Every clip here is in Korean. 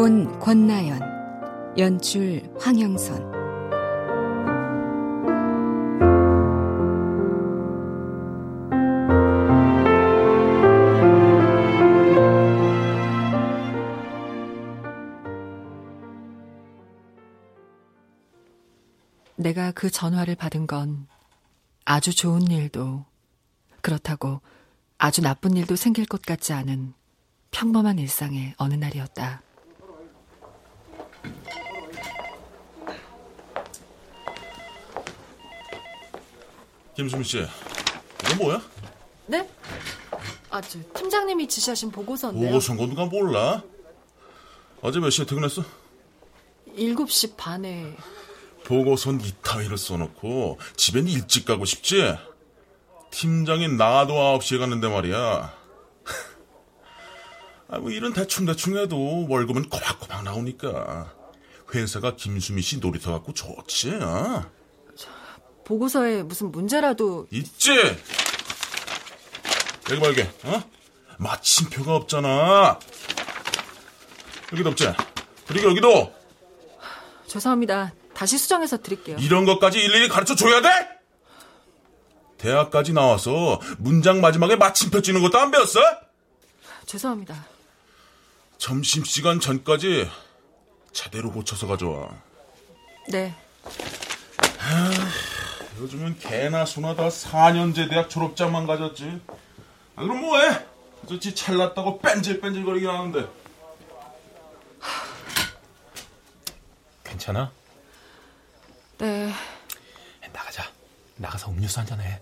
극본 권나연, 연출 황영선. 내가 그 전화를 받은 건 아주 좋은 일도 그렇다고 아주 나쁜 일도 생길 것 같지 않은 평범한 일상의 어느 날이었다. 김수미 씨, 이건 뭐야? 네? 아, 저 팀장님이 지시하신 보고서인데요. 보고서인 건 누가 몰라? 어제 몇 시에 퇴근했어? 7시 반에. 보고선 이타위를 써놓고 집엔 일찍 가고 싶지? 팀장이 나도 9시에 갔는데 말이야. 아, 뭐 일은 대충대충 해도 월급은 꼬박꼬박 나오니까. 회사가 김수미 씨 놀이터 갖고 좋지, 어? 보고서에 무슨 문제라도. 있지? 여기 봐, 여기, 어? 마침표가 없잖아. 여기도 없지? 그리고 여기도! 죄송합니다. 다시 수정해서 드릴게요. 이런 것까지 일일이 가르쳐 줘야 돼? 대학까지 나와서 문장 마지막에 마침표 찍는 것도 안 배웠어? 죄송합니다. 점심시간 전까지 제대로 고쳐서 가져와. 네. 요즘은 개나 소나 다 4년제 대학 졸업장만 가졌지. 아, 그럼 뭐해? 그렇지 찰났다고 뺀질뺀질거리긴 하는데. 괜찮아? 네. 나가자. 나가서 음료수 한잔 해.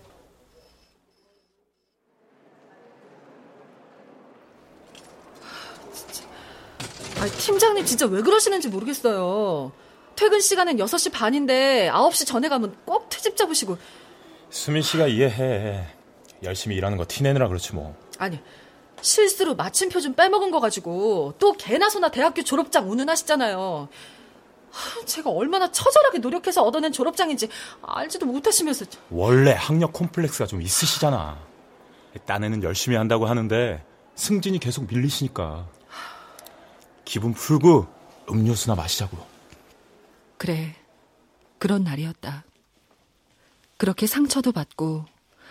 아, 팀장님 진짜 왜 그러시는지 모르겠어요. 퇴근 시간은 6시 반인데 9시 전에 가면 꼭 트집 잡으시고. 수민 씨가 이해해. 열심히 일하는 거 티내느라 그렇지 뭐. 아니, 실수로 마침표 좀 빼먹은 거 가지고 또 개나 소나 대학교 졸업장 운운하시잖아요. 제가 얼마나 처절하게 노력해서 얻어낸 졸업장인지 알지도 못하시면서. 원래 학력 콤플렉스가 좀 있으시잖아. 딴에는 열심히 한다고 하는데 승진이 계속 밀리시니까. 기분 풀고 음료수나 마시자고. 그래. 그런 날이었다. 그렇게 상처도 받고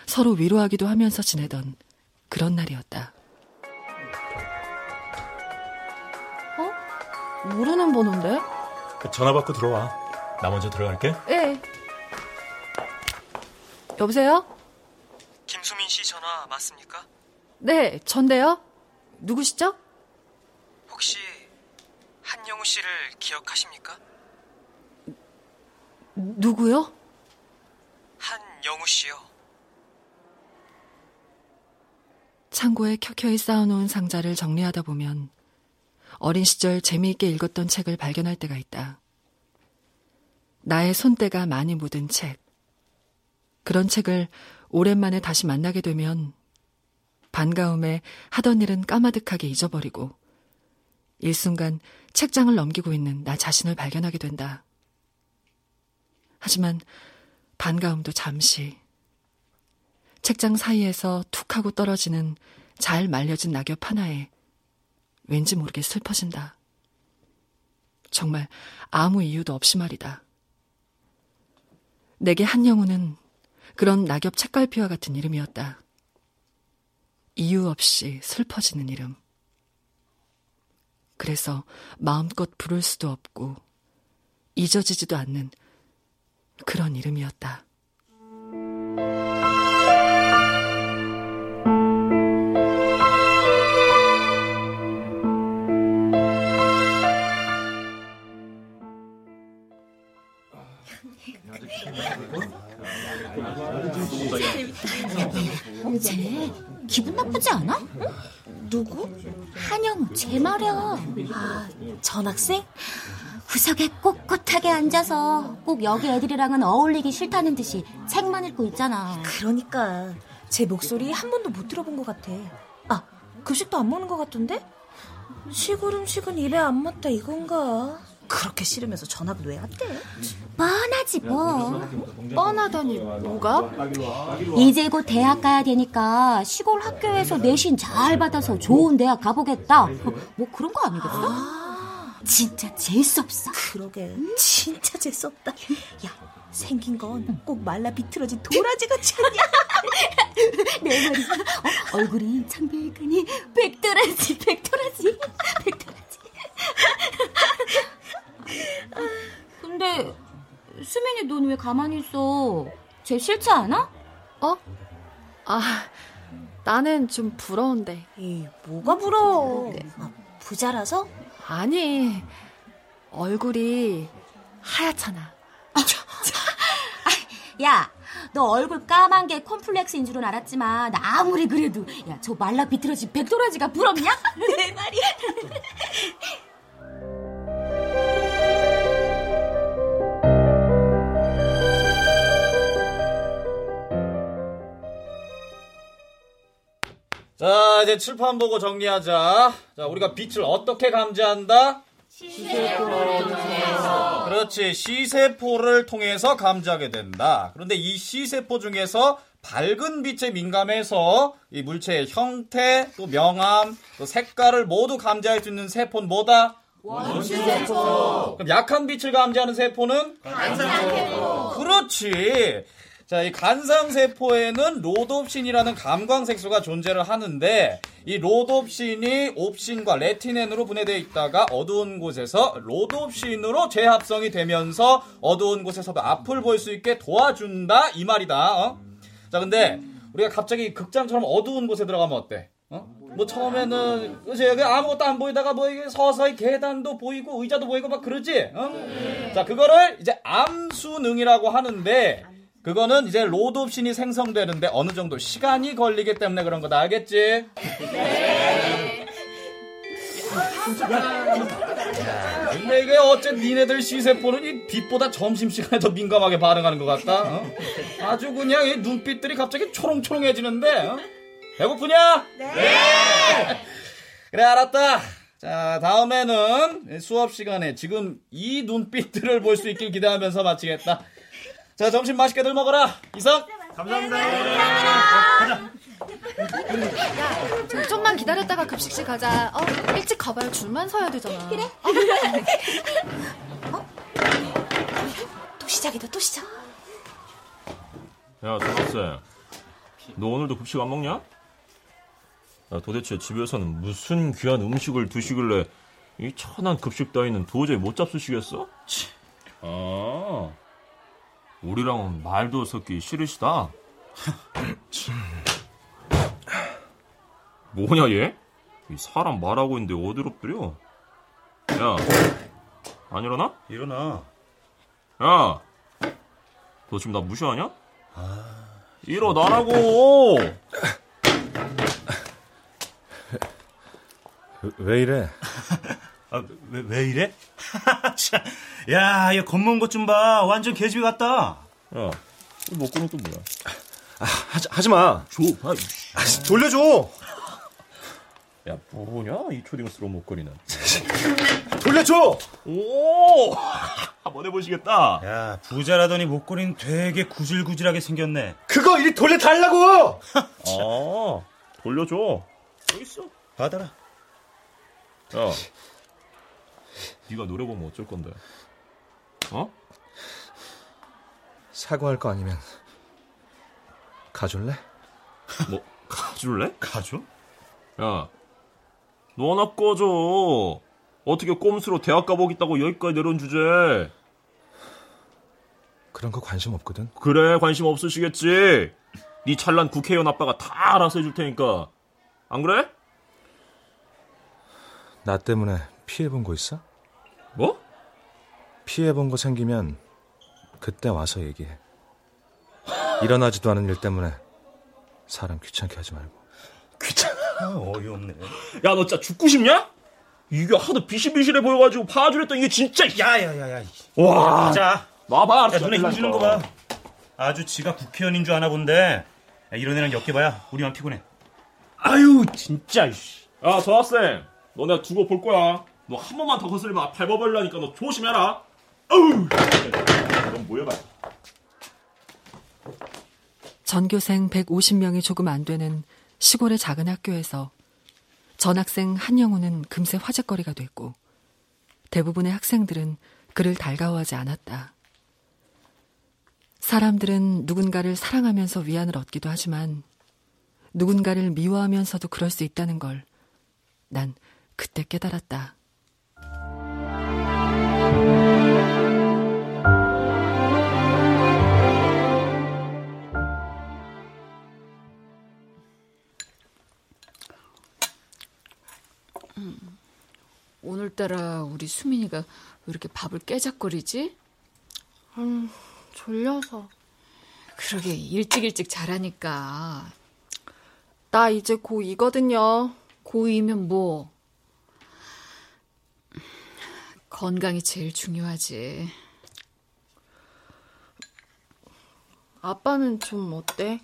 서로 위로하기도 하면서 지내던 그런 날이었다. 어? 모르는 번호인데? 전화 받고 들어와. 나 먼저 들어갈게. 예. 여보세요? 김수민 씨 전화 맞습니까? 네, 전데요. 누구시죠? 혹시 한영우 씨를 기억하십니까? 누구요? 한영우 씨요. 창고에 켜켜이 쌓아놓은 상자를 정리하다 보면 어린 시절 재미있게 읽었던 책을 발견할 때가 있다. 나의 손때가 많이 묻은 책. 그런 책을 오랜만에 다시 만나게 되면 반가움에 하던 일은 까마득하게 잊어버리고 일순간 책장을 넘기고 있는 나 자신을 발견하게 된다. 하지만 반가움도 잠시. 책장 사이에서 툭 하고 떨어지는 잘 말려진 낙엽 하나에 왠지 모르게 슬퍼진다. 정말 아무 이유도 없이 말이다. 내게 한영우는 그런 낙엽 책갈피와 같은 이름이었다. 이유 없이 슬퍼지는 이름. 그래서 마음껏 부를 수도 없고 잊어지지도 않는 그런 이름이었다. 쟤 기분 나쁘지 않아? 응? 누구? 한영우 쟤 말이야. 아, 전 학생? 구석에 꼿꼿하게 앉아서 꼭 여기 애들이랑은 어울리기 싫다는 듯이 책만 읽고 있잖아. 그러니까 제 목소리 한 번도 못 들어본 것 같아. 아, 급식도 안 먹는 것 같던데? 시골 음식은 입에 안 맞다 이건가? 그렇게 싫으면서 전학을 왜 왔대? 뻔하지 뭐. 뻔하다니 뭐가? 이제 곧 대학 가야 되니까 시골 학교에서 내신 잘 받아서 좋은 대학 가보겠다. 뭐 그런 거 아니겠어? 아, 진짜 재수 없어. 그러게 진짜 재수없다. 야 생긴 건 꼭 말라 비틀어진 도라지 같지 않냐? 내 말이야. 어, 얼굴이 창백하니 백도라지, 백도라지, 백도라지. 근데 수민이 넌 왜 가만히 있어? 쟤 싫지 않아? 어? 아, 나는 좀 부러운데. 이 뭐가 부러워? 아, 부자라서? 아니, 얼굴이 하얗잖아. 야, 너 얼굴 까만 게 콤플렉스인 줄은 알았지만 아무리 그래도 야, 저 말라 비틀어진 백도라지가 부럽냐? 내 말이 이제 칠판 보고 정리하자. 자, 우리가 빛을 어떻게 감지한다? 시세포를 통해서. 그렇지. 시세포를 통해서 감지하게 된다. 그런데 이 시세포 중에서 밝은 빛에 민감해서 이 물체의 형태, 또 명암, 또 색깔을 모두 감지할 수 있는 세포는 뭐다? 원시세포. 그럼 약한 빛을 감지하는 세포는? 간상세포. 그렇지. 자, 이 간상세포에는 로놉신이라는 감광색소가 존재를 하는데, 이 로놉신이 옵신과 레티넨으로 분해되어 있다가 어두운 곳에서 로놉신으로 재합성이 되면서 어두운 곳에서도 앞을 볼 수 있게 도와준다, 이 말이다. 어? 자, 근데 우리가 갑자기 극장처럼 어두운 곳에 들어가면 어때? 어? 뭐 처음에는 여기 아무것도 안 보이다가 뭐 이게 서서히 계단도 보이고 의자도 보이고 막 그러지? 어? 자 그거를 이제 암수능이라고 하는데 그거는 이제 로드옵신이 생성되는데 어느 정도 시간이 걸리기 때문에 그런 거다 알겠지? 야, 근데 이게 어째 니네들 시세포는 이 빛보다 점심시간에 더 민감하게 반응하는 것 같다. 어? 아주 그냥 이 눈빛들이 갑자기 초롱초롱해지는데 어? 배고프냐? 네. 그래 알았다. 자 다음에는 수업 시간에 지금 이 눈빛들을 볼 수 있길 기대하면서 마치겠다. 자 점심 맛있게들 먹어라. 이상. 좀, 좀만 기다렸다가 급식실 가자. 어, 일찍 가봐야 줄만 서야 되잖아. 그래? 또 시작이다 또 시작. 야, 전학생. 너 오늘도 급식 안 먹냐? 야, 도대체 집에서는 무슨 귀한 음식을 드시길래 이 천한 급식 따위는 도저히 못 잡수시겠어? 아, 우리랑은 말도 섞기 싫으시다. 뭐냐 얘? 이 사람 말하고 있는데 어디로 엎드려? 야, 안 일어나? 일어나. 야, 너 지금 나 무시하냐? 일어나라고! 왜 이래? 아, 왜, 왜 이래? 참, 야, 얘 겉먼 것 좀 봐. 완전 개집이 같다. 야, 이 목걸이는 또 뭐야? 아, 하지, 하지 마. 줘, 아, 아, 돌려줘. 야, 뭐냐? 이 초딩스러운 목걸이는. 돌려줘. 오! 한번 해보시겠다. 야, 부자라더니 목걸이는 되게 구질구질하게 생겼네. 그거 이리 돌려달라고! 아, 돌려줘. 여기 있어. 받아라. 야, 네가 노래 보면 어쩔 건데? 어? 사과할 거 아니면 가줄래? 뭐 가줄래? 가줘? 야, 너 하나 꺼져. 어떻게 꼼수로 대학 가보겠다고 여기까지 내려온 주제. 그런 거 관심 없거든. 그래, 관심 없으시겠지. 네 찰난 국회의원 아빠가 다 알아서 해줄 테니까. 안 그래? 나 때문에 피해본 거 있어? 뭐? 피해본 거 생기면 그때 와서 얘기해. 일어나지도 않은 일 때문에 사람 귀찮게 하지 말고. 아, 어이없네. 야, 너 진짜 죽고 싶냐? 이게 하도 비실비실해 보여가지고 봐주랬더니 이게 진짜. 야야야야. 와. 자, 놔봐, 알았어. 야, 눈에 힘주는 거 봐. 아주 지가 국회의원인 줄 아나 본데. 야, 이런 애랑 엮여봐야 우리만 피곤해. 아유, 진짜. 야, 저 학생. 너 내가 두고 볼 거야. 너 한 번만 더 거슬리면 밟아버리려니까 너 조심해라. 어우! 넌 뭐해봐. 전교생 150명이 조금 안 되는 시골의 작은 학교에서 전학생 한영우는 금세 화제거리가 됐고 대부분의 학생들은 그를 달가워하지 않았다. 사람들은 누군가를 사랑하면서 위안을 얻기도 하지만 누군가를 미워하면서도 그럴 수 있다는 걸 난 그때 깨달았다. 오늘따라 우리 수민이가 왜 이렇게 밥을 깨작거리지? 음, 졸려서. 그러게 일찍 일찍 자라니까. 나 이제 고2거든요. 고2면 뭐? 건강이 제일 중요하지. 아빠는 좀 어때?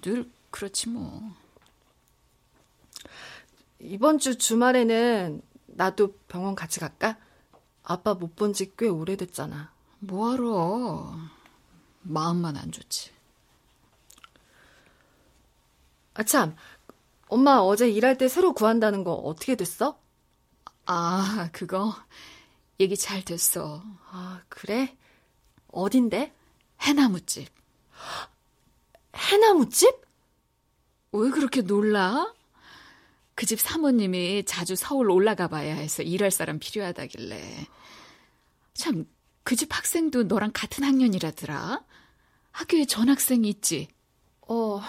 늘 그렇지 뭐. 이번 주 주말에는 나도 병원 같이 갈까? 아빠 못 본 지 꽤 오래됐잖아. 뭐하러. 마음만 안 좋지. 아, 참. 엄마 어제 일할 때 새로 구한다는 거 어떻게 됐어? 아, 그거 얘기 잘 됐어. 아, 그래? 어딘데? 해나무집. 해나무집? 왜 그렇게 놀라? 그 집 사모님이 자주 서울 올라가 봐야 해서 일할 사람 필요하다길래. 참, 그 집 학생도 너랑 같은 학년이라더라. 학교에 전학생이 있지? 어,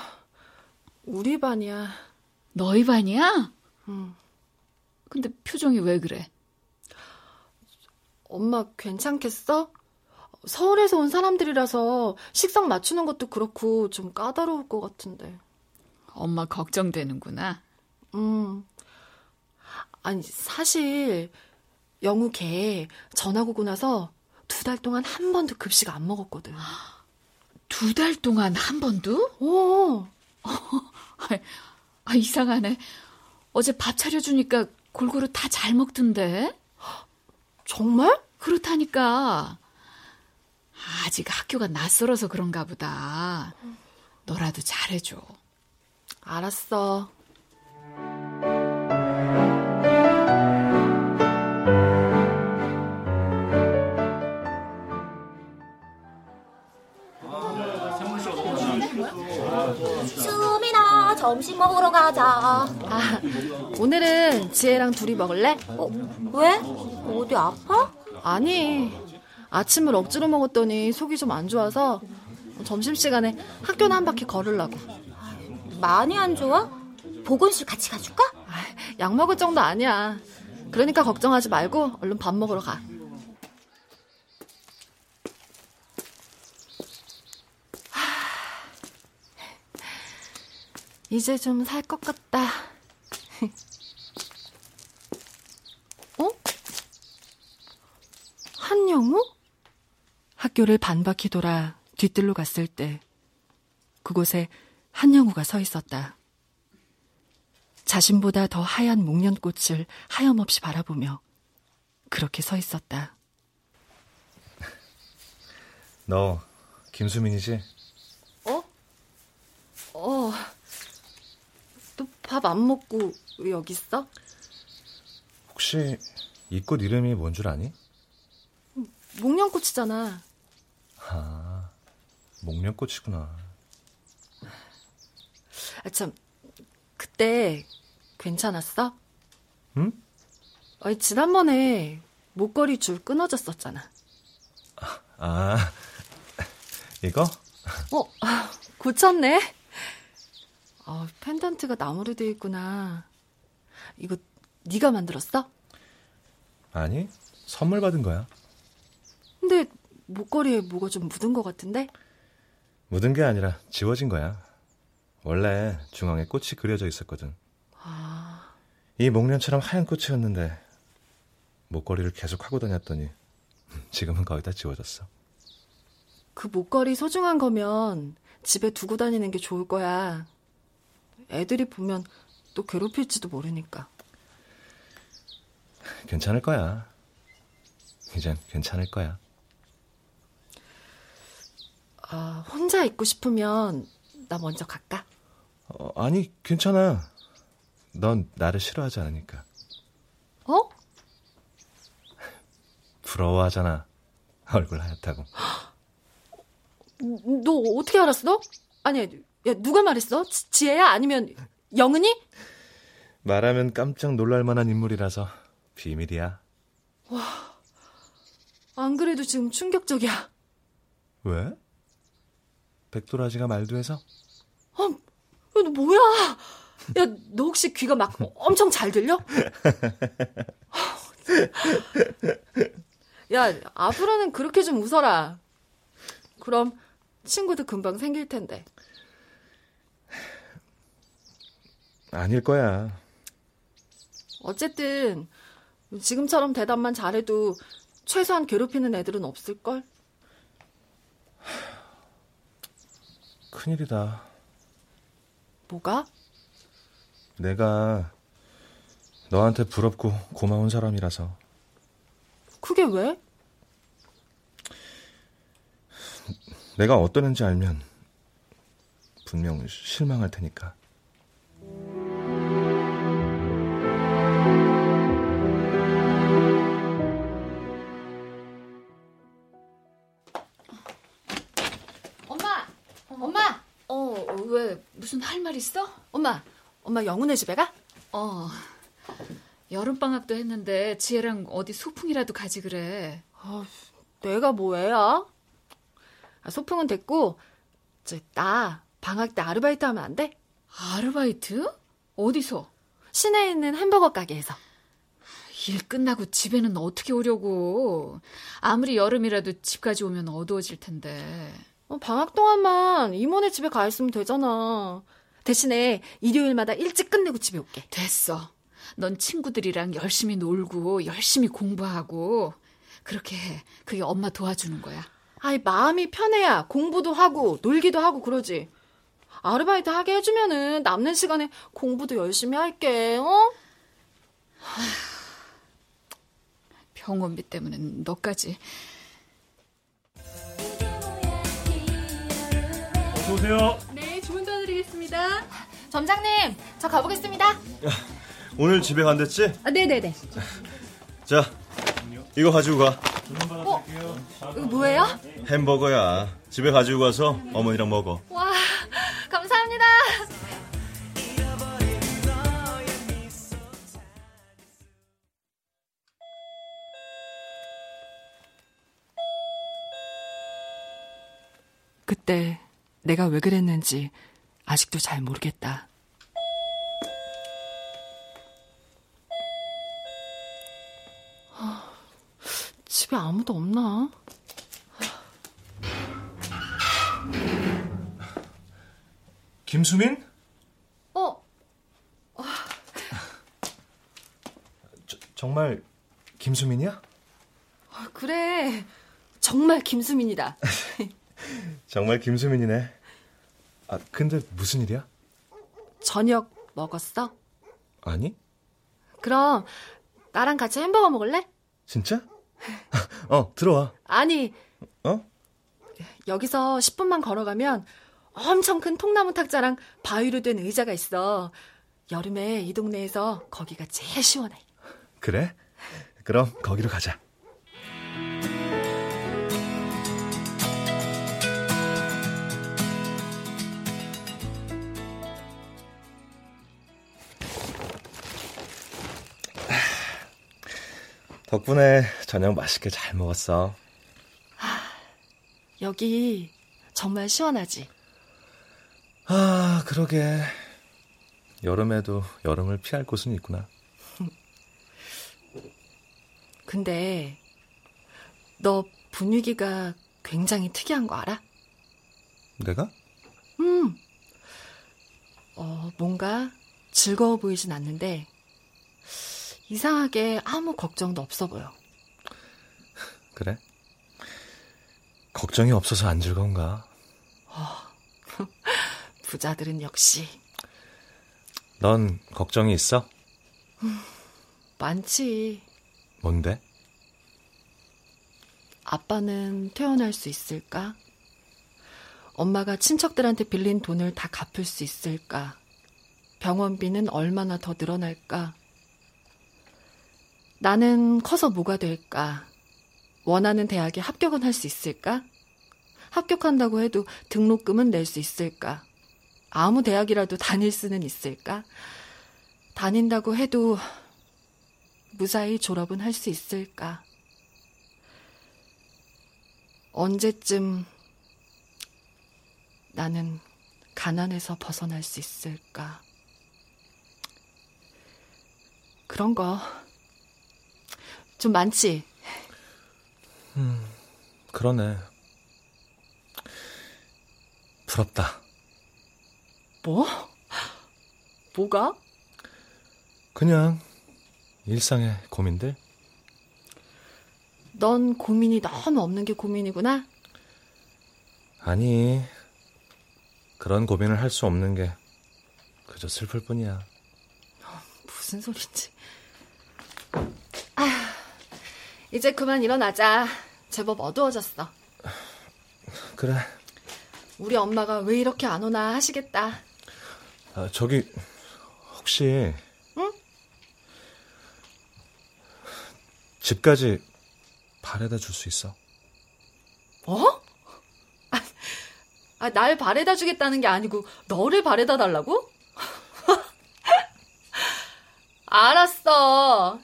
우리 반이야. 너희 반이야? 응. 근데 표정이 왜 그래? 엄마 괜찮겠어? 서울에서 온 사람들이라서 식성 맞추는 것도 그렇고 좀 까다로울 것 같은데. 엄마 걱정되는구나. 음. 아니, 사실 영우 걔 전학 오고 나서 두 달 동안 한 번도 급식 안 먹었거든. 두 달 동안 한 번도? 오. 아, 이상하네. 어제 밥 차려주니까 골고루 다 잘 먹던데. 정말? 그렇다니까. 아직 학교가 낯설어서 그런가 보다. 너라도 잘해줘. 알았어. 점심 먹으러 가자. 아, 오늘은 지혜랑 둘이 먹을래? 어, 왜? 어디 아파? 아니, 아침을 억지로 먹었더니 속이 좀 안 좋아서 점심시간에 학교나 한 바퀴 걸으려고. 많이 안 좋아? 보건실 같이 가줄까? 아, 약 먹을 정도 아니야. 그러니까 걱정하지 말고 얼른 밥 먹으러 가. 이제 좀 살 것 같다. 어? 한영우? 학교를 반바퀴 돌아 뒤뜰로 갔을 때 그곳에 한영우가 서 있었다. 자신보다 더 하얀 목련꽃을 하염없이 바라보며 그렇게 서 있었다. 너 김수민이지? 어? 어. 너 밥 안 먹고 왜 여기 있어? 혹시 이 꽃 이름이 뭔 줄 아니? 목련꽃이잖아. 아, 목련꽃이구나. 아, 참, 그때 괜찮았어? 응? 아니, 지난번에 목걸이 줄 끊어졌었잖아. 아, 이거? 어, 아, 고쳤네. 아, 펜던트가 나무로 되어 있구나. 이거 네가 만들었어? 아니, 선물 받은 거야. 근데 목걸이에 뭐가 좀 묻은 것 같은데? 묻은 게 아니라 지워진 거야. 원래 중앙에 꽃이 그려져 있었거든. 아, 이 목련처럼 하얀 꽃이었는데 목걸이를 계속 하고 다녔더니 지금은 거의 다 지워졌어. 그 목걸이 소중한 거면 집에 두고 다니는 게 좋을 거야. 애들이 보면 또 괴롭힐지도 모르니까. 괜찮을 거야. 이젠 괜찮을 거야. 아, 혼자 있고 싶으면 나 먼저 갈까? 어, 아니, 괜찮아. 넌 나를 싫어하지 않으니까. 어? 부러워하잖아. 얼굴 하얗다고. 너 어떻게 알았어? 아니, 야, 누가 말했어? 지, 지혜야? 아니면 영은이? 말하면 깜짝 놀랄 만한 인물이라서 비밀이야. 와, 안 그래도 지금 충격적이야. 왜? 백도라지가 말도 해서? 아, 야, 너 뭐야? 야, 너 혹시 귀가 막 엄청 잘 들려? 야, 앞으로는 그렇게 좀 웃어라. 그럼 친구도 금방 생길 텐데. 아닐 거야. 어쨌든 지금처럼 대답만 잘해도 최소한 괴롭히는 애들은 없을걸? 큰일이다. 뭐가? 내가 너한테 부럽고 고마운 사람이라서. 그게 왜? 내가 어떤 애인지 알면 분명 실망할 테니까. 무슨 할 말 있어? 엄마, 엄마 영훈네 집에 가? 어. 여름방학도 했는데 지혜랑 어디 소풍이라도 가지 그래. 아, 내가 뭐해야? 아, 소풍은 됐고, 저, 나 방학 때 아르바이트 하면 안 돼? 아르바이트? 어디서? 시내에 있는 햄버거 가게에서. 일 끝나고 집에는 어떻게 오려고. 아무리 여름이라도 집까지 오면 어두워질 텐데. 어, 방학 동안만 이모네 집에 가 있으면 되잖아. 대신에 일요일마다 일찍 끝내고 집에 올게. 됐어. 넌 친구들이랑 열심히 놀고 열심히 공부하고 그렇게 해. 그게 엄마 도와주는 거야. 아이 마음이 편해야 공부도 하고 놀기도 하고 그러지. 아르바이트 하게 해주면은 남는 시간에 공부도 열심히 할게. 어? 병원비 때문에 너까지. 어서 오세요. 네, 주문 도와드리겠습니다. 점장님, 저 가보겠습니다. 오늘 집에 간댔지? 아, 네네네. 자, 이거 가지고 가. 어? 이거 뭐예요? 햄버거야. 집에 가지고 가서 어머니랑 먹어. 와, 감사합니다. 그때 내가 왜 그랬는지 아직도 잘 모르겠다. 아, 집에 아무도 없나? 김수민? 어, 저, 정말 김수민이야? 아, 그래. 정말 김수민이다. 정말 김수민이네. 아, 근데 무슨 일이야? 저녁 먹었어? 아니? 그럼 나랑 같이 햄버거 먹을래? 진짜? 어, 들어와. 아니, 어? 여기서 10분만 걸어가면 엄청 큰 통나무 탁자랑 바위로 된 의자가 있어. 여름에 이 동네에서 거기가 제일 시원해. 그래? 그럼 거기로 가자. 덕분에 저녁 맛있게 잘 먹었어. 여기 정말 시원하지? 아, 그러게. 여름에도 여름을 피할 곳은 있구나. 근데 너 분위기가 굉장히 특이한 거 알아? 내가? 음. 어, 뭔가 즐거워 보이진 않는데 이상하게 아무 걱정도 없어 보여. 그래? 걱정이 없어서 안 즐거운가? 부자들은 역시 넌 걱정이 있어? 많지. 뭔데? 아빠는 퇴원할 수 있을까? 엄마가 친척들한테 빌린 돈을 다 갚을 수 있을까? 병원비는 얼마나 더 늘어날까? 나는 커서 뭐가 될까? 원하는 대학에 합격은 할 수 있을까? 합격한다고 해도 등록금은 낼 수 있을까? 아무 대학이라도 다닐 수는 있을까? 다닌다고 해도 무사히 졸업은 할 수 있을까? 언제쯤 나는 가난에서 벗어날 수 있을까? 그런 거 좀 많지? 음, 그러네. 부럽다. 뭐? 뭐가? 그냥 일상의 고민들? 넌 고민이 너무 없는 게 고민이구나? 아니, 그런 고민을 할 수 없는 게 그저 슬플 뿐이야. 무슨 소리지? 이제 그만 일어나자. 제법 어두워졌어. 그래. 우리 엄마가 왜 이렇게 안 오나 하시겠다. 아, 저기 혹시 응? 집까지 바래다 줄 수 있어? 어? 아, 아, 날 바래다 주겠다는 게 아니고 너를 바래다 달라고? 알았어.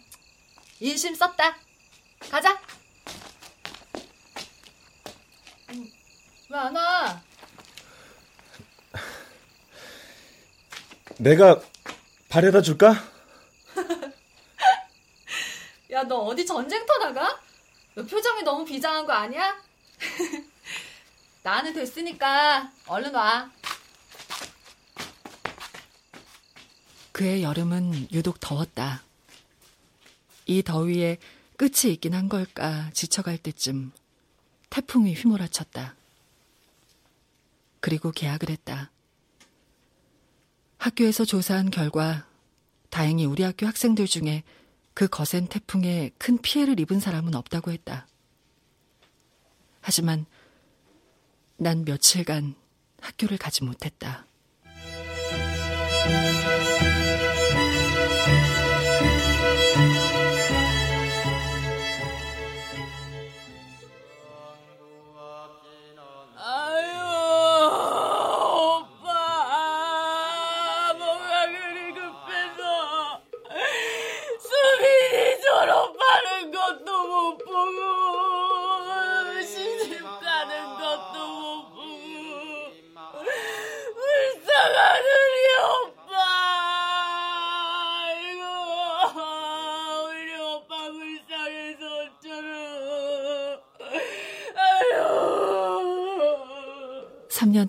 인심 썼다. 가자. 왜 안 와? 내가 바래다 줄까? 야, 너 어디 전쟁터 나가? 너 표정이 너무 비장한 거 아니야? 나는 됐으니까 얼른 와. 그의 여름은 유독 더웠다. 이 더위에 끝이 있긴 한 걸까 지쳐갈 때쯤 태풍이 휘몰아쳤다. 그리고 계약을 했다. 학교에서 조사한 결과 다행히 우리 학교 학생들 중에 그 거센 태풍에 큰 피해를 입은 사람은 없다고 했다. 하지만 난 며칠간 학교를 가지 못했다.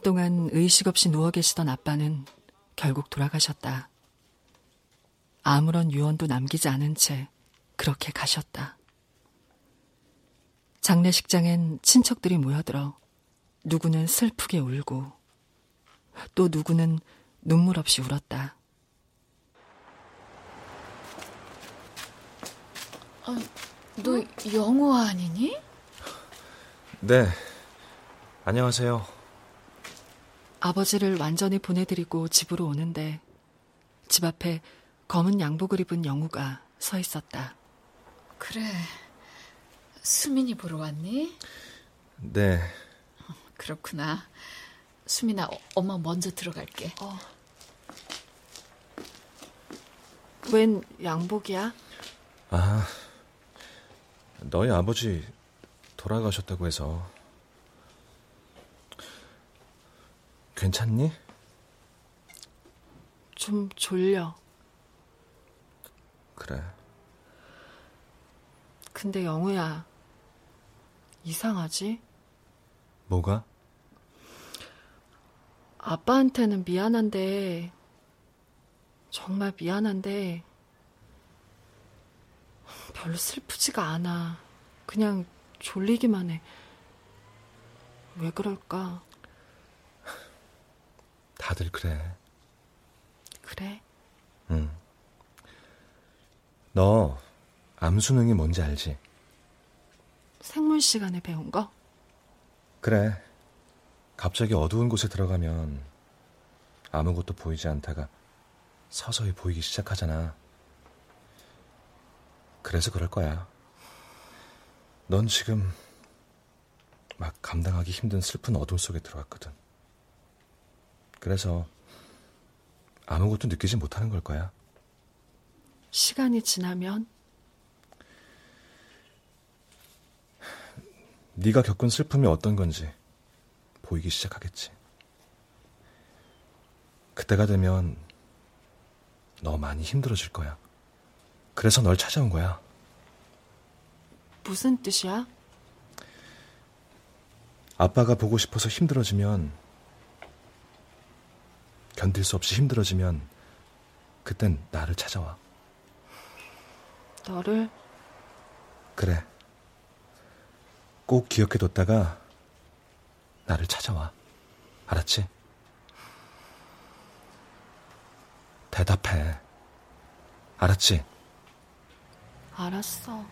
동안 의식 없이 누워 계시던 아빠는 결국 돌아가셨다. 아무런 유언도 남기지 않은 채 그렇게 가셨다. 장례식장엔 친척들이 모여들어 누구는 슬프게 울고 또 누구는 눈물 없이 울었다. 아, 너 영호 아니니? 네. 안녕하세요. 아버지를 완전히 보내드리고 집으로 오는데 집 앞에 검은 양복을 입은 영우가 서 있었다. 그래. 수민이 보러 왔니? 네. 그렇구나. 수민아, 어, 엄마 먼저 들어갈게. 어. 웬 양복이야? 아, 너희 아버지 돌아가셨다고 해서. 괜찮니? 좀 졸려. 그래. 근데 영우야, 이상하지? 뭐가? 아빠한테는 미안한데, 정말 미안한데, 별로 슬프지가 않아. 그냥 졸리기만 해. 왜 그럴까? 다들 그래. 그래? 응. 너 암수능이 뭔지 알지? 생물 시간에 배운 거? 그래. 갑자기 어두운 곳에 들어가면 아무것도 보이지 않다가 서서히 보이기 시작하잖아. 그래서 그럴 거야. 넌 지금 막 감당하기 힘든 슬픈 어둠 속에 들어왔거든. 그래서 아무것도 느끼지 못하는 걸 거야. 시간이 지나면 네가 겪은 슬픔이 어떤 건지 보이기 시작하겠지. 그때가 되면 너 많이 힘들어질 거야. 그래서 널 찾아온 거야. 무슨 뜻이야? 아빠가 보고 싶어서 힘들어지면 견딜 수 없이 힘들어지면 그땐 나를 찾아와. 너를 그래. 꼭 기억해뒀다가 나를 찾아와. 알았지? 대답해. 알았지? 알았어. 어,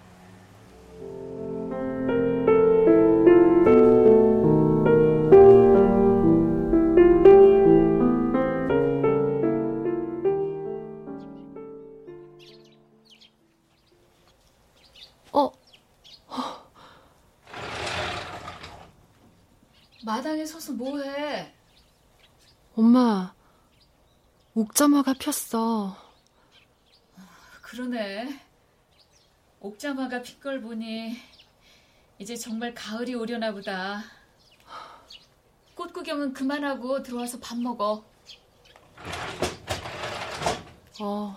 옥자마가 폈어. 그러네. 옥자마가 핀 걸 보니 이제 정말 가을이 오려나 보다. 꽃 구경은 그만하고 들어와서 밥 먹어. 어,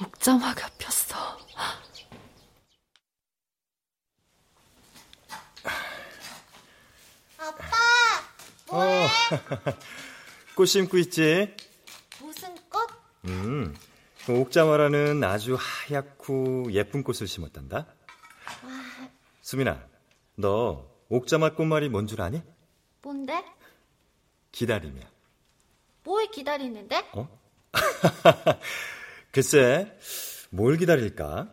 옥자마가 폈어. 어, 꽃 심고 있지? 무슨 꽃? 음, 옥자마라는 아주 하얗고 예쁜 꽃을 심었단다. 수민아, 너 옥자마 꽃말이 뭔 줄 아니? 뭔데? 기다림이야. 뭘 기다리는데? 어? 글쎄, 뭘 기다릴까?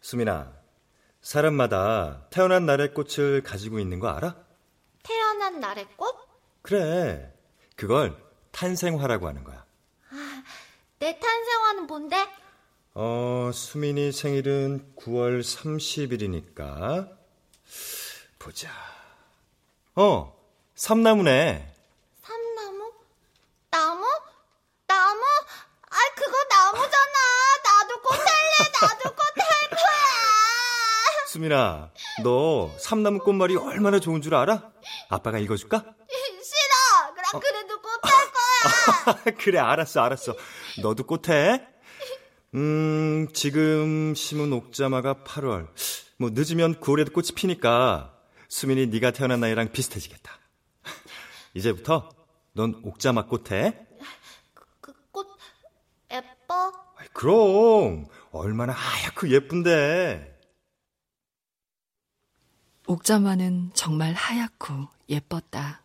수민아, 사람마다 태어난 날의 꽃을 가지고 있는 거 알아? 태어난 날의 꽃? 그래, 그걸 탄생화라고 하는 거야. 아, 내 탄생화는 뭔데? 어, 수민이 생일은 9월 30일이니까. 보자. 어, 삼나무네. 삼나무? 나무? 나무? 아, 그거 나무잖아. 나도 꽃 할래. 나도 꽃 할 거야. 수민아, 너 삼나무 꽃말이 얼마나 좋은 줄 알아? 아빠가 읽어줄까? 싫어. 그럼 할 거야. 그래, 알았어, 알았어. 너도 꽃해? 음, 지금 심은 옥자마가 8월. 뭐 늦으면 9월에도 꽃이 피니까 수민이 네가 태어난 나이랑 비슷해지겠다. 이제부터 넌 옥자마 꽃해? 그 꽃 예뻐? 그럼 얼마나 하얗고 예쁜데. 옥자마는 정말 하얗고 예뻤다.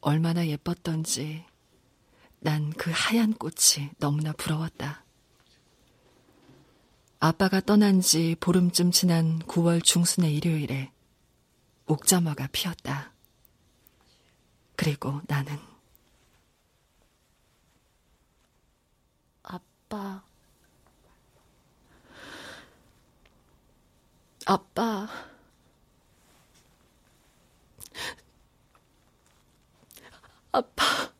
얼마나 예뻤던지 난 그 하얀 꽃이 너무나 부러웠다. 아빠가 떠난 지 보름쯤 지난 9월 중순의 일요일에 옥자마가 피었다. 그리고 나는 아빠 아빠 아빠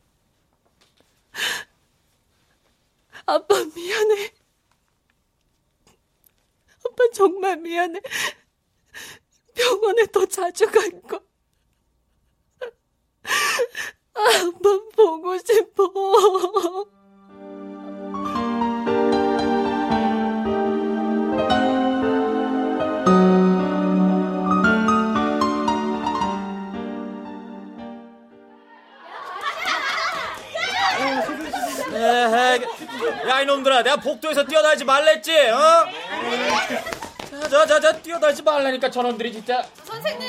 아빠 미안해 아빠 정말 미안해 병원에 더 자주 갈 거. 아빠 보고 싶어. 놈들아 내가 복도에서 뛰어다니지 말랬지 어? 자자 자 뛰어다니지 말라니까 저놈들이 진짜 선생님,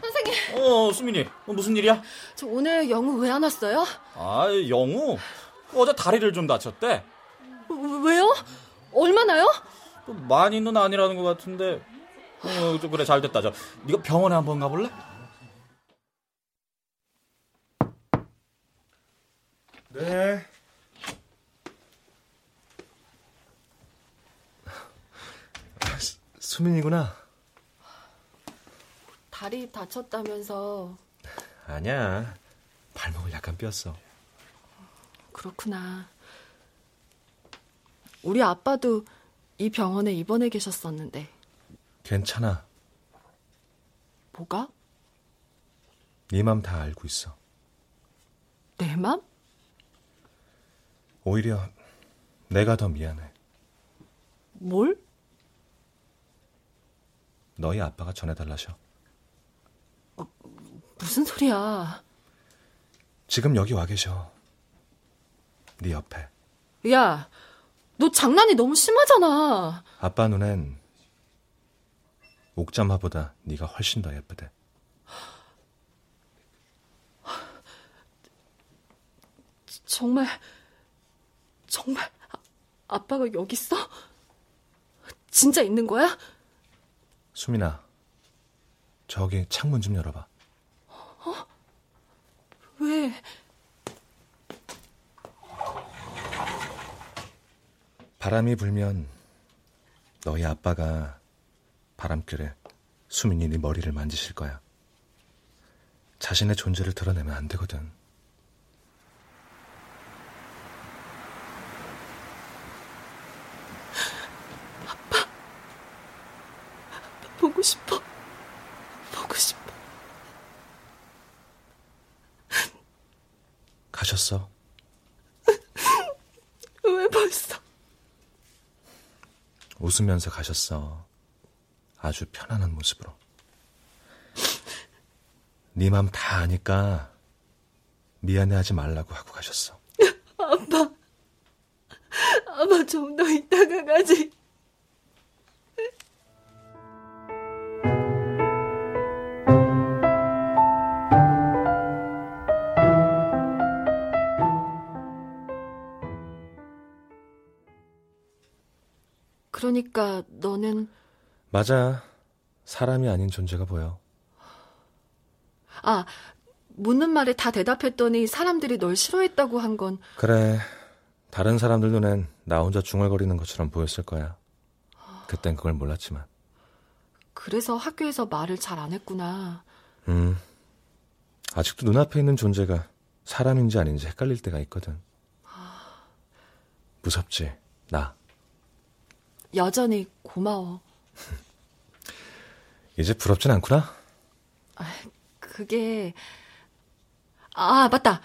선생님, 어 수민이 어, 무슨 일이야? 저 오늘 영우 왜 안 왔어요? 아 영우 어제 다리를 좀 다쳤대 왜요? 얼마나요? 많이는 아니라는 것 같은데 어, 좀 그래 잘 됐다 저 네가 병원에 한번 가볼래? 네. 수민이구나. 다리 다쳤다면서 아니야. 발목을 약간 뼈었어. 그렇구나. 우리 아빠도 이 병원에 입원해 계셨었는데 괜찮아. 뭐가? 네 맘 다 알고 있어. 내 맘? 오히려 내가 더 미안해. 뭘? 너희 아빠가 전해달라셔. 무슨 소리야? 지금 여기 와 계셔. 네 옆에. 야, 너 장난이 너무 심하잖아. 아빠 눈엔 옥잠아보다 네가 훨씬 더 예쁘대. 정말 정말 아, 아빠가 여기 있어? 진짜 있는 거야? 수민아, 저기 창문 좀 열어봐. 어? 왜? 바람이 불면 너희 아빠가 바람결에 수민이 네 머리를 만지실 거야. 자신의 존재를 드러내면 안 되거든. 보고 싶어. 보고 싶어. 가셨어? 왜 벌써? 웃으면서 가셨어. 아주 편안한 모습으로. 네 맘 다 아니까 미안해하지 말라고 하고 가셨어. 아빠. 아빠 좀더 있다가 가지. 그러니까 너는 맞아. 사람이 아닌 존재가 보여. 아 묻는 말에 다 대답했더니 사람들이 널 싫어했다고 한 건 그래. 다른 사람들 눈엔 나 혼자 중얼거리는 것처럼 보였을 거야. 그땐 그걸 몰랐지만. 그래서 학교에서 말을 잘 안 했구나. 음. 아직도 눈앞에 있는 존재가 사람인지 아닌지 헷갈릴 때가 있거든. 무섭지, 나. 여전히 고마워. 이제 부럽진 않구나? 그게 아 맞다.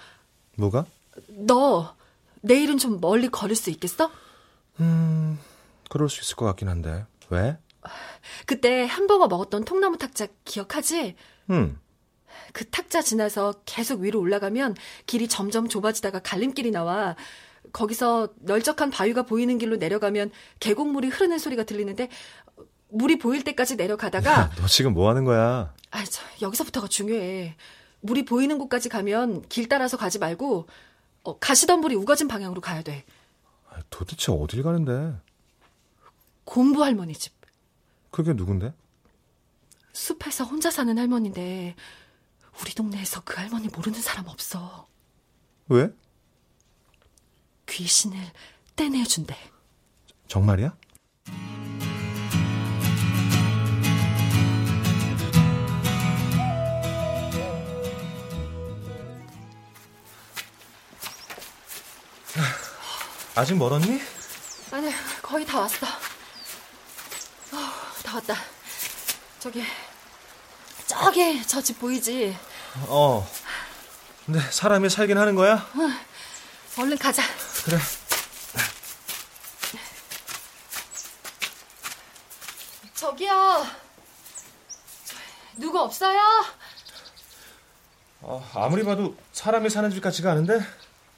뭐가? 너 내일은 좀 멀리 걸을 수 있겠어? 음, 그럴 수 있을 것 같긴 한데. 왜? 그때 햄버거 먹었던 통나무 탁자 기억하지? 음, 그 탁자 지나서 계속 위로 올라가면 길이 점점 좁아지다가 갈림길이 나와. 거기서 널쩍한 바위가 보이는 길로 내려가면 계곡물이 흐르는 소리가 들리는데 물이 보일 때까지 내려가다가 너 지금 뭐 하는 거야? 아, 저, 여기서부터가 중요해. 물이 보이는 곳까지 가면 길 따라서 가지 말고 어, 가시던 물이 우거진 방향으로 가야 돼. 도대체 어딜 가는데? 곰부 할머니 집. 그게 누군데? 숲에서 혼자 사는 할머니인데 우리 동네에서 그 할머니 모르는 사람 없어. 왜? 귀신을 떼내준대. 정말이야? 아직 멀었니? 아니, 거의 다 왔어. 어, 다 왔다. 저기, 저기 저 집 보이지? 어. 근데 사람이 살긴 하는 거야? 어, 얼른 가자. 그래. 저기요. 저, 누구 없어요? 어, 아무리 봐도 사람이 사는 집 같지가 않은데?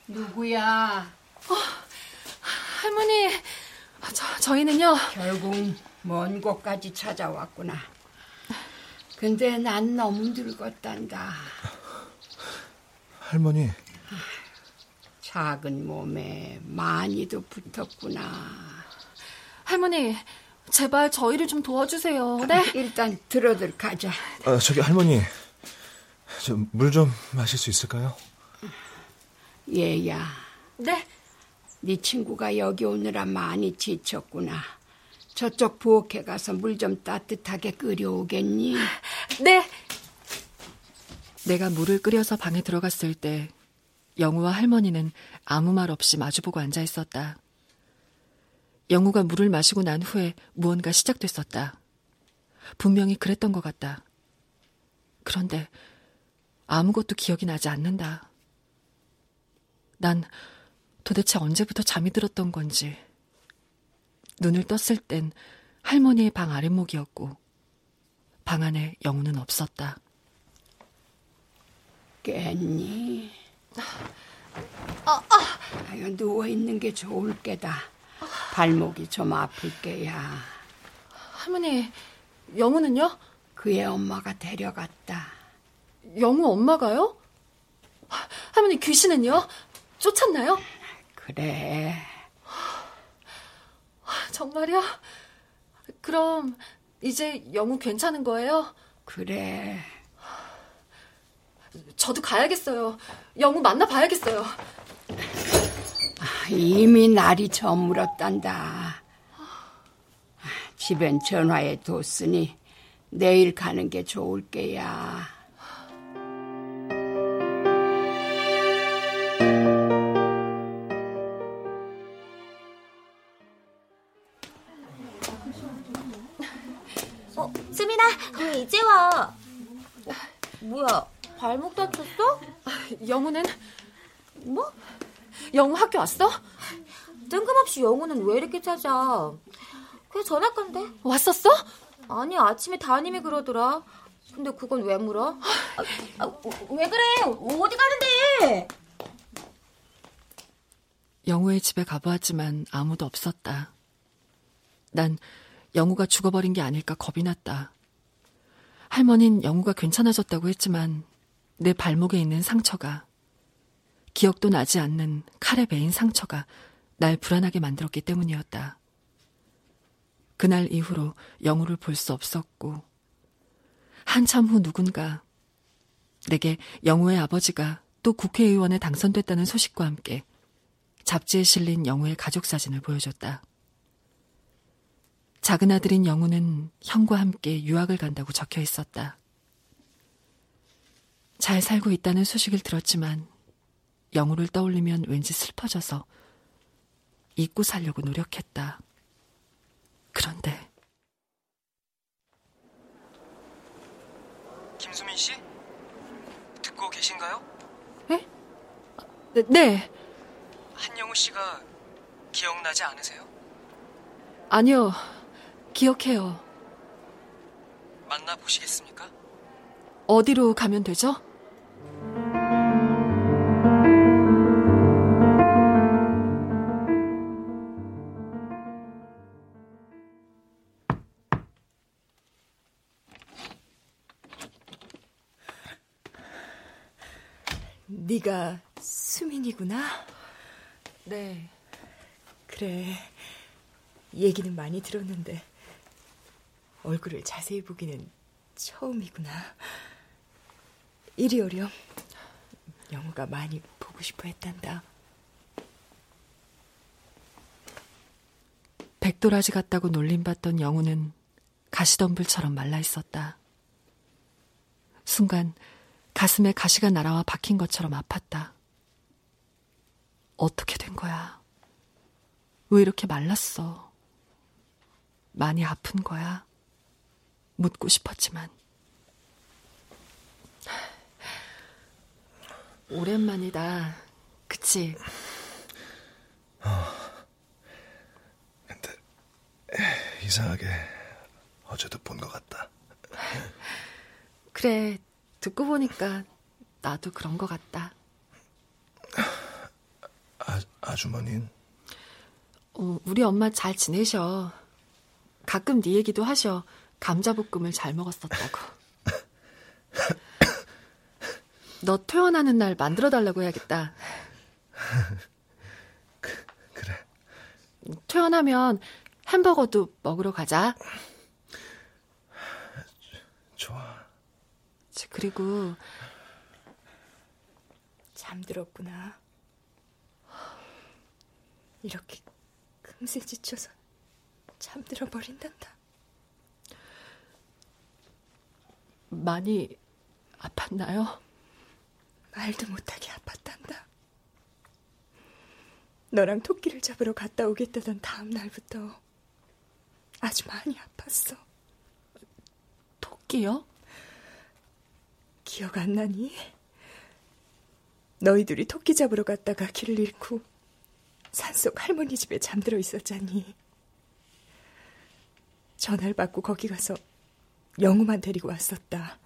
누구야? 할머니, 저, 저희는요. 결국 먼 곳까지 찾아왔구나. 근데 난 너무 늙었단다. 할머니. 작은 몸에 많이도 붙었구나. 할머니, 제발 저희를 좀 도와주세요. 네? 일단 들어들 가자. 아, 저기 할머니. 물 좀 마실 수 있을까요? 얘야. 네? 네 친구가 여기 오느라 많이 지쳤구나. 저쪽 부엌에 가서 물 좀 따뜻하게 끓여오겠니? 네. 내가 물을 끓여서 방에 들어갔을 때 영우와 할머니는 아무 말 없이 마주보고 앉아 있었다. 영우가 물을 마시고 난 후에 무언가 시작됐었다. 분명히 그랬던 것 같다. 그런데 아무것도 기억이 나지 않는다. 난 도대체 언제부터 잠이 들었던 건지. 눈을 떴을 땐 할머니의 방 아랫목이었고, 방 안에 영우는 없었다. 깼니? 아, 아. 아유, 누워있는 게 좋을 게다. 발목이 좀 아플 게야. 할머니, 영우는요? 그의 엄마가 데려갔다. 영우 엄마가요? 할머니 귀신은요? 쫓았나요? 그래. 정말요? 그럼 이제 영우 괜찮은 거예요? 그래. 저도 가야겠어요. 영우 만나 봐야겠어요. 아, 이미 날이 저물었단다. 집엔 전화해 뒀으니 내일 가는 게 좋을 게야. 어, 수민아, 왜 이제 와? 뭐야, 발목 다쳤어? 영우는? 뭐? 영우 학교 왔어? 뜬금없이 영우는 왜 이렇게 찾아? 그냥 전학 간대. 왔었어? 아니, 아침에 담임이 그러더라. 근데 그건 왜 물어? 아, 아, 왜 그래? 어디 가는데? 영우의 집에 가보았지만 아무도 없었다. 난 영우가 죽어버린 게 아닐까 겁이 났다. 할머닌 영우가 괜찮아졌다고 했지만 내 발목에 있는 상처가 기억도 나지 않는 칼에 베인 상처가 날 불안하게 만들었기 때문이었다. 그날 이후로 영우를 볼 수 없었고 한참 후 누군가 내게 영우의 아버지가 또 국회의원에 당선됐다는 소식과 함께 잡지에 실린 영우의 가족 사진을 보여줬다. 작은 아들인 영우는 형과 함께 유학을 간다고 적혀 있었다. 잘 살고 있다는 소식을 들었지만 영우를 떠올리면 왠지 슬퍼져서 잊고 살려고 노력했다. 그런데 김수민 씨? 듣고 계신가요? 네? 네. 한영우 씨가 기억나지 않으세요? 아니요. 기억해요. 만나 보시겠습니까? 어디로 가면 되죠? 네가 수민이구나. 네. 그래. 얘기는 많이 들었는데 얼굴을 자세히 보기는 처음이구나. 이리 오렴. 영우가 많이 보고 싶어 했단다. 백도라지 같다고 놀림받던 영우는 가시덤불처럼 말라 있었다. 순간 가슴에 가시가 날아와 박힌 것처럼 아팠다. 어떻게 된 거야? 왜 이렇게 말랐어? 많이 아픈 거야? 묻고 싶었지만. 오랜만이다. 그치? 어. 근데 이상하게 어제도 본 것 같다. 그래, 듣고 보니까 나도 그런 것 같다. 아, 아주머니는? 어, 우리 엄마 잘 지내셔. 가끔 네 얘기도 하셔. 감자볶음을 잘 먹었었다고. 너 퇴원하는 날 만들어 달라고 해야겠다. 그, 그래. 퇴원하면 햄버거도 먹으러 가자. 좋아. 그리고 잠들었구나. 이렇게 금세 지쳐서 잠들어 버린단다. 많이 아팠나요? 말도 못하게 아팠단다. 너랑 토끼를 잡으러 갔다 오겠다던 다음 날부터 아주 많이 아팠어. 토끼요? 기억 안 나니? 너희들이 토끼 잡으러 갔다가 길을 잃고 산속 할머니 집에 잠들어 있었잖니. 전화를 받고 거기 가서 영우만 데리고 왔었다.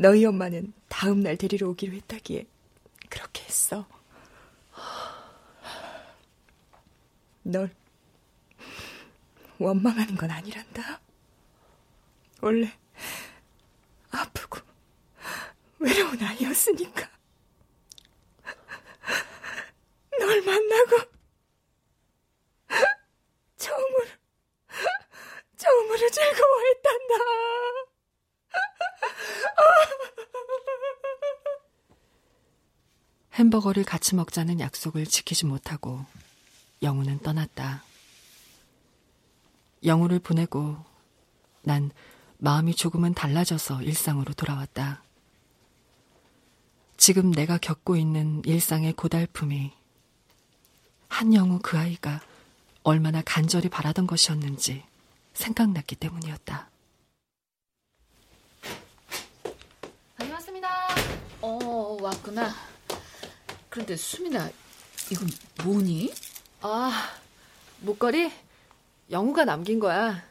너희 엄마는 다음 날 데리러 오기로 했다기에 그렇게 했어. 널 원망하는 건 아니란다. 원래 아프고 외로운 아이였으니까. 널 만나고 처음으로 처음으로 즐거워했단다. 햄버거를 같이 먹자는 약속을 지키지 못하고 영우는 떠났다. 영우를 보내고 난 마음이 조금은 달라져서 일상으로 돌아왔다. 지금 내가 겪고 있는 일상의 고달픔이 한영우 그 아이가 얼마나 간절히 바라던 것이었는지 생각났기 때문이었다. 어, 왔구나. 그런데 수민아, 이건 뭐니? 아, 목걸이? 영우가 남긴 거야.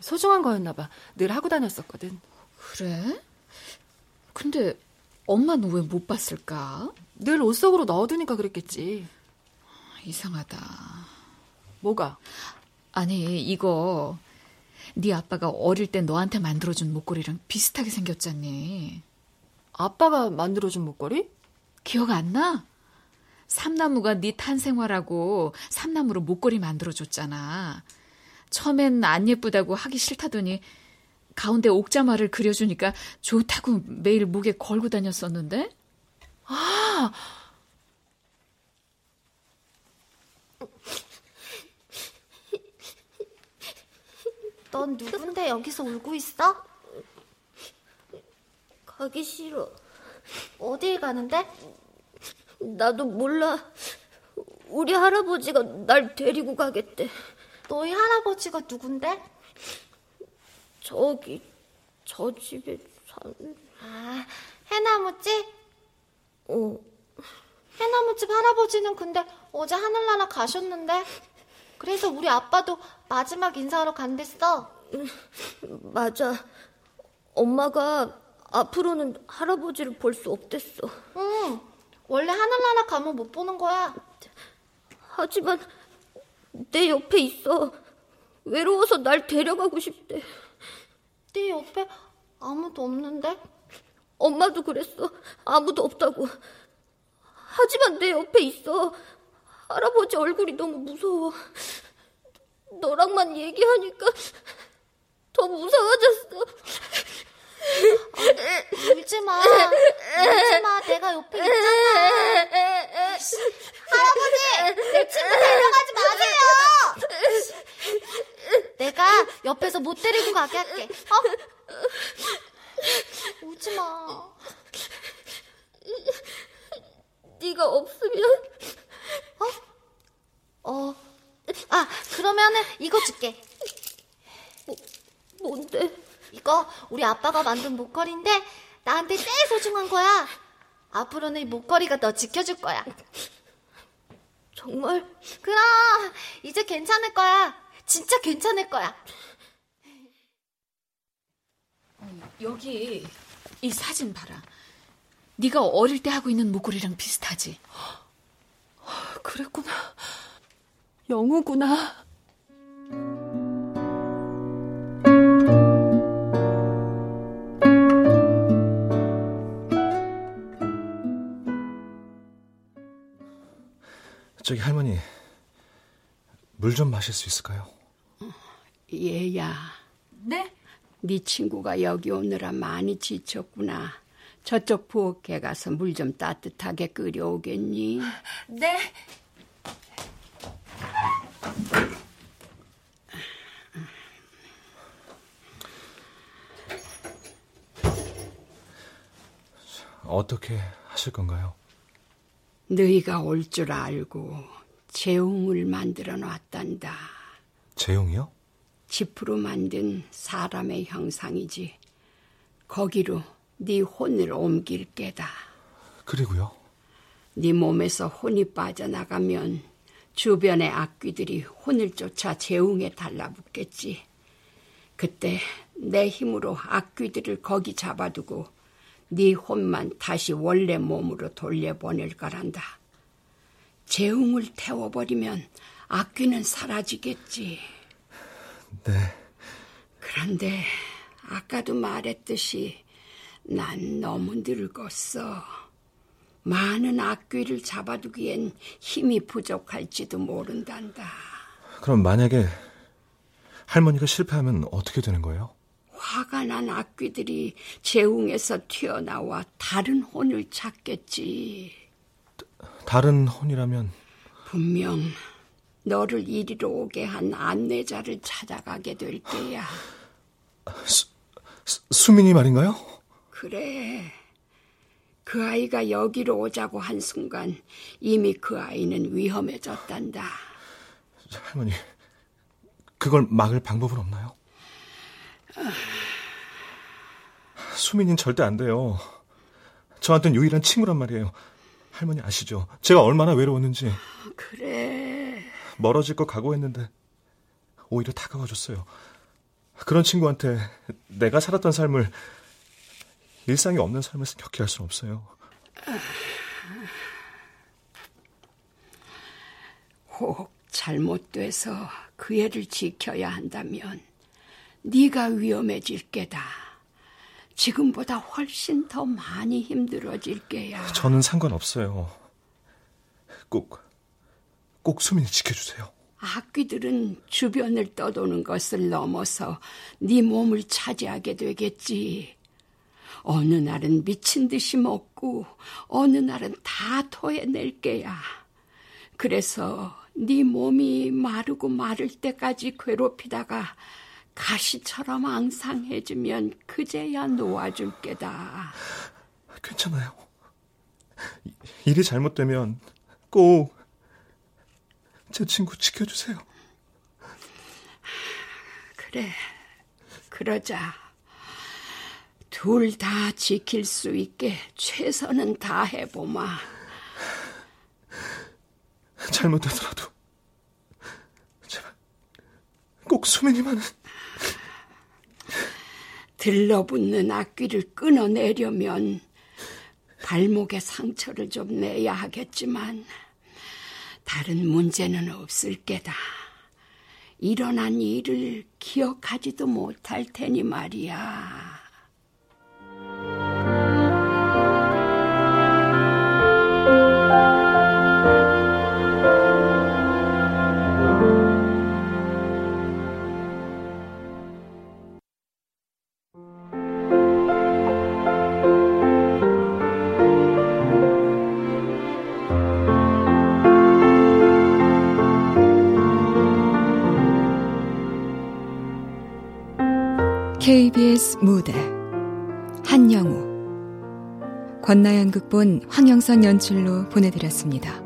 소중한 거였나 봐. 늘 하고 다녔었거든. 그래? 근데 엄마는 왜 못 봤을까? 늘 옷 속으로 넣어두니까 그랬겠지. 이상하다. 뭐가? 아니, 이거 네 아빠가 어릴 때 너한테 만들어준 목걸이랑 비슷하게 생겼잖니. 아빠가 만들어준 목걸이? 기억 안 나? 삼나무가 네 탄생화라고 삼나무로 목걸이 만들어줬잖아. 처음엔 안 예쁘다고 하기 싫다더니 가운데 옥자마를 그려주니까 좋다고 매일 목에 걸고 다녔었는데? 아! 넌 누군데 여기서 울고 있어? 가기 싫어. 어딜 가는데? 나도 몰라. 우리 할아버지가 날 데리고 가겠대. 너희 할아버지가 누군데? 저기, 저 집에 사는. 아, 해나무집? 어. 해나무집 할아버지는 근데 어제 하늘나라 가셨는데? 그래서 우리 아빠도 마지막 인사하러 간댔어. 맞아. 엄마가 앞으로는 할아버지를 볼 수 없댔어. 응. 원래 하늘나라 가면 못 보는 거야. 하지만 내 옆에 있어. 외로워서 날 데려가고 싶대. 네 옆에 아무도 없는데? 엄마도 그랬어. 아무도 없다고. 하지만 내 옆에 있어. 할아버지 얼굴이 너무 무서워. 너랑만 얘기하니까 더 무서워졌어. 아, 울지 마. 울지 마. 내가 옆에 있잖아. 할아버지, 내 친구 데려가지 마세요. 내가 옆에서 못 데리고 가게 할게. 어? 울지 마. 네가 없으면 어? 어. 아, 그러면은 이거 줄게. 뭐, 뭔데? 이거 우리 아빠가 만든 목걸이인데 나한테 제일 소중한 거야. 앞으로는 이 목걸이가 너 지켜줄 거야. 정말? 그럼 이제 괜찮을 거야. 진짜 괜찮을 거야. 여기 이 사진 봐라. 네가 어릴 때 하고 있는 목걸이랑 비슷하지? 그랬구나. 영우구나. 저기 할머니, 물 좀 마실 수 있을까요? 얘야. 네? 네 친구가 여기 오느라 많이 지쳤구나. 저쪽 부엌에 가서 물 좀 따뜻하게 끓여오겠니? 네. 어떻게 하실 건가요? 너희가 올 줄 알고 재웅을 만들어 놨단다. 재용이요? 지프로 만든 사람의 형상이지. 거기로 네 혼을 옮길 게다. 그리고요? 네 몸에서 혼이 빠져나가면 주변의 악귀들이 혼을 쫓아 재웅에 달라붙겠지. 그때 내 힘으로 악귀들을 거기 잡아두고 네 혼만 다시 원래 몸으로 돌려보낼 거란다. 재웅을 태워버리면 악귀는 사라지겠지. 네. 그런데 아까도 말했듯이 난 너무 늙었어. 많은 악귀를 잡아두기엔 힘이 부족할지도 모른단다. 그럼 만약에 할머니가 실패하면 어떻게 되는 거예요? 화가 난 악귀들이 재웅에서 튀어나와 다른 혼을 찾겠지. 다른 혼이라면 분명 너를 이리로 오게 한 안내자를 찾아가게 될 게야. 수, 수민이 말인가요? 그래. 그 아이가 여기로 오자고 한 순간 이미 그 아이는 위험해졌단다. 할머니, 그걸 막을 방법은 없나요? 수민이는 절대 안 돼요. 저한테는 유일한 친구란 말이에요. 할머니 아시죠? 제가 얼마나 외로웠는지. 그래. 멀어질 거 각오했는데 오히려 다가와줬어요. 그런 친구한테 내가 살았던 삶을 일상이 없는 삶을 겪게 할 수는 없어요. 혹 잘못돼서 그 애를 지켜야 한다면 네가 위험해질 게다. 지금보다 훨씬 더 많이 힘들어질 게야. 저는 상관없어요. 꼭, 꼭 수민이 지켜주세요. 악귀들은 주변을 떠도는 것을 넘어서 네 몸을 차지하게 되겠지. 어느 날은 미친 듯이 먹고 어느 날은 다 토해낼 게야. 그래서 네 몸이 마르고 마를 때까지 괴롭히다가 가시처럼 앙상해지면 그제야 놓아줄 게다. 괜찮아요. 일이 잘못되면 꼭 제 친구 지켜주세요. 그래, 그러자. 둘 다 지킬 수 있게 최선은 다 해보마. 잘못되더라도 제발 꼭 수민이만은 들러붙는 악귀를 끊어내려면 발목에 상처를 좀 내야 하겠지만 다른 문제는 없을 게다. 일어난 일을 기억하지도 못할 테니 말이야. 무대 한영우 권나연 극본 황영선 연출로 보내드렸습니다.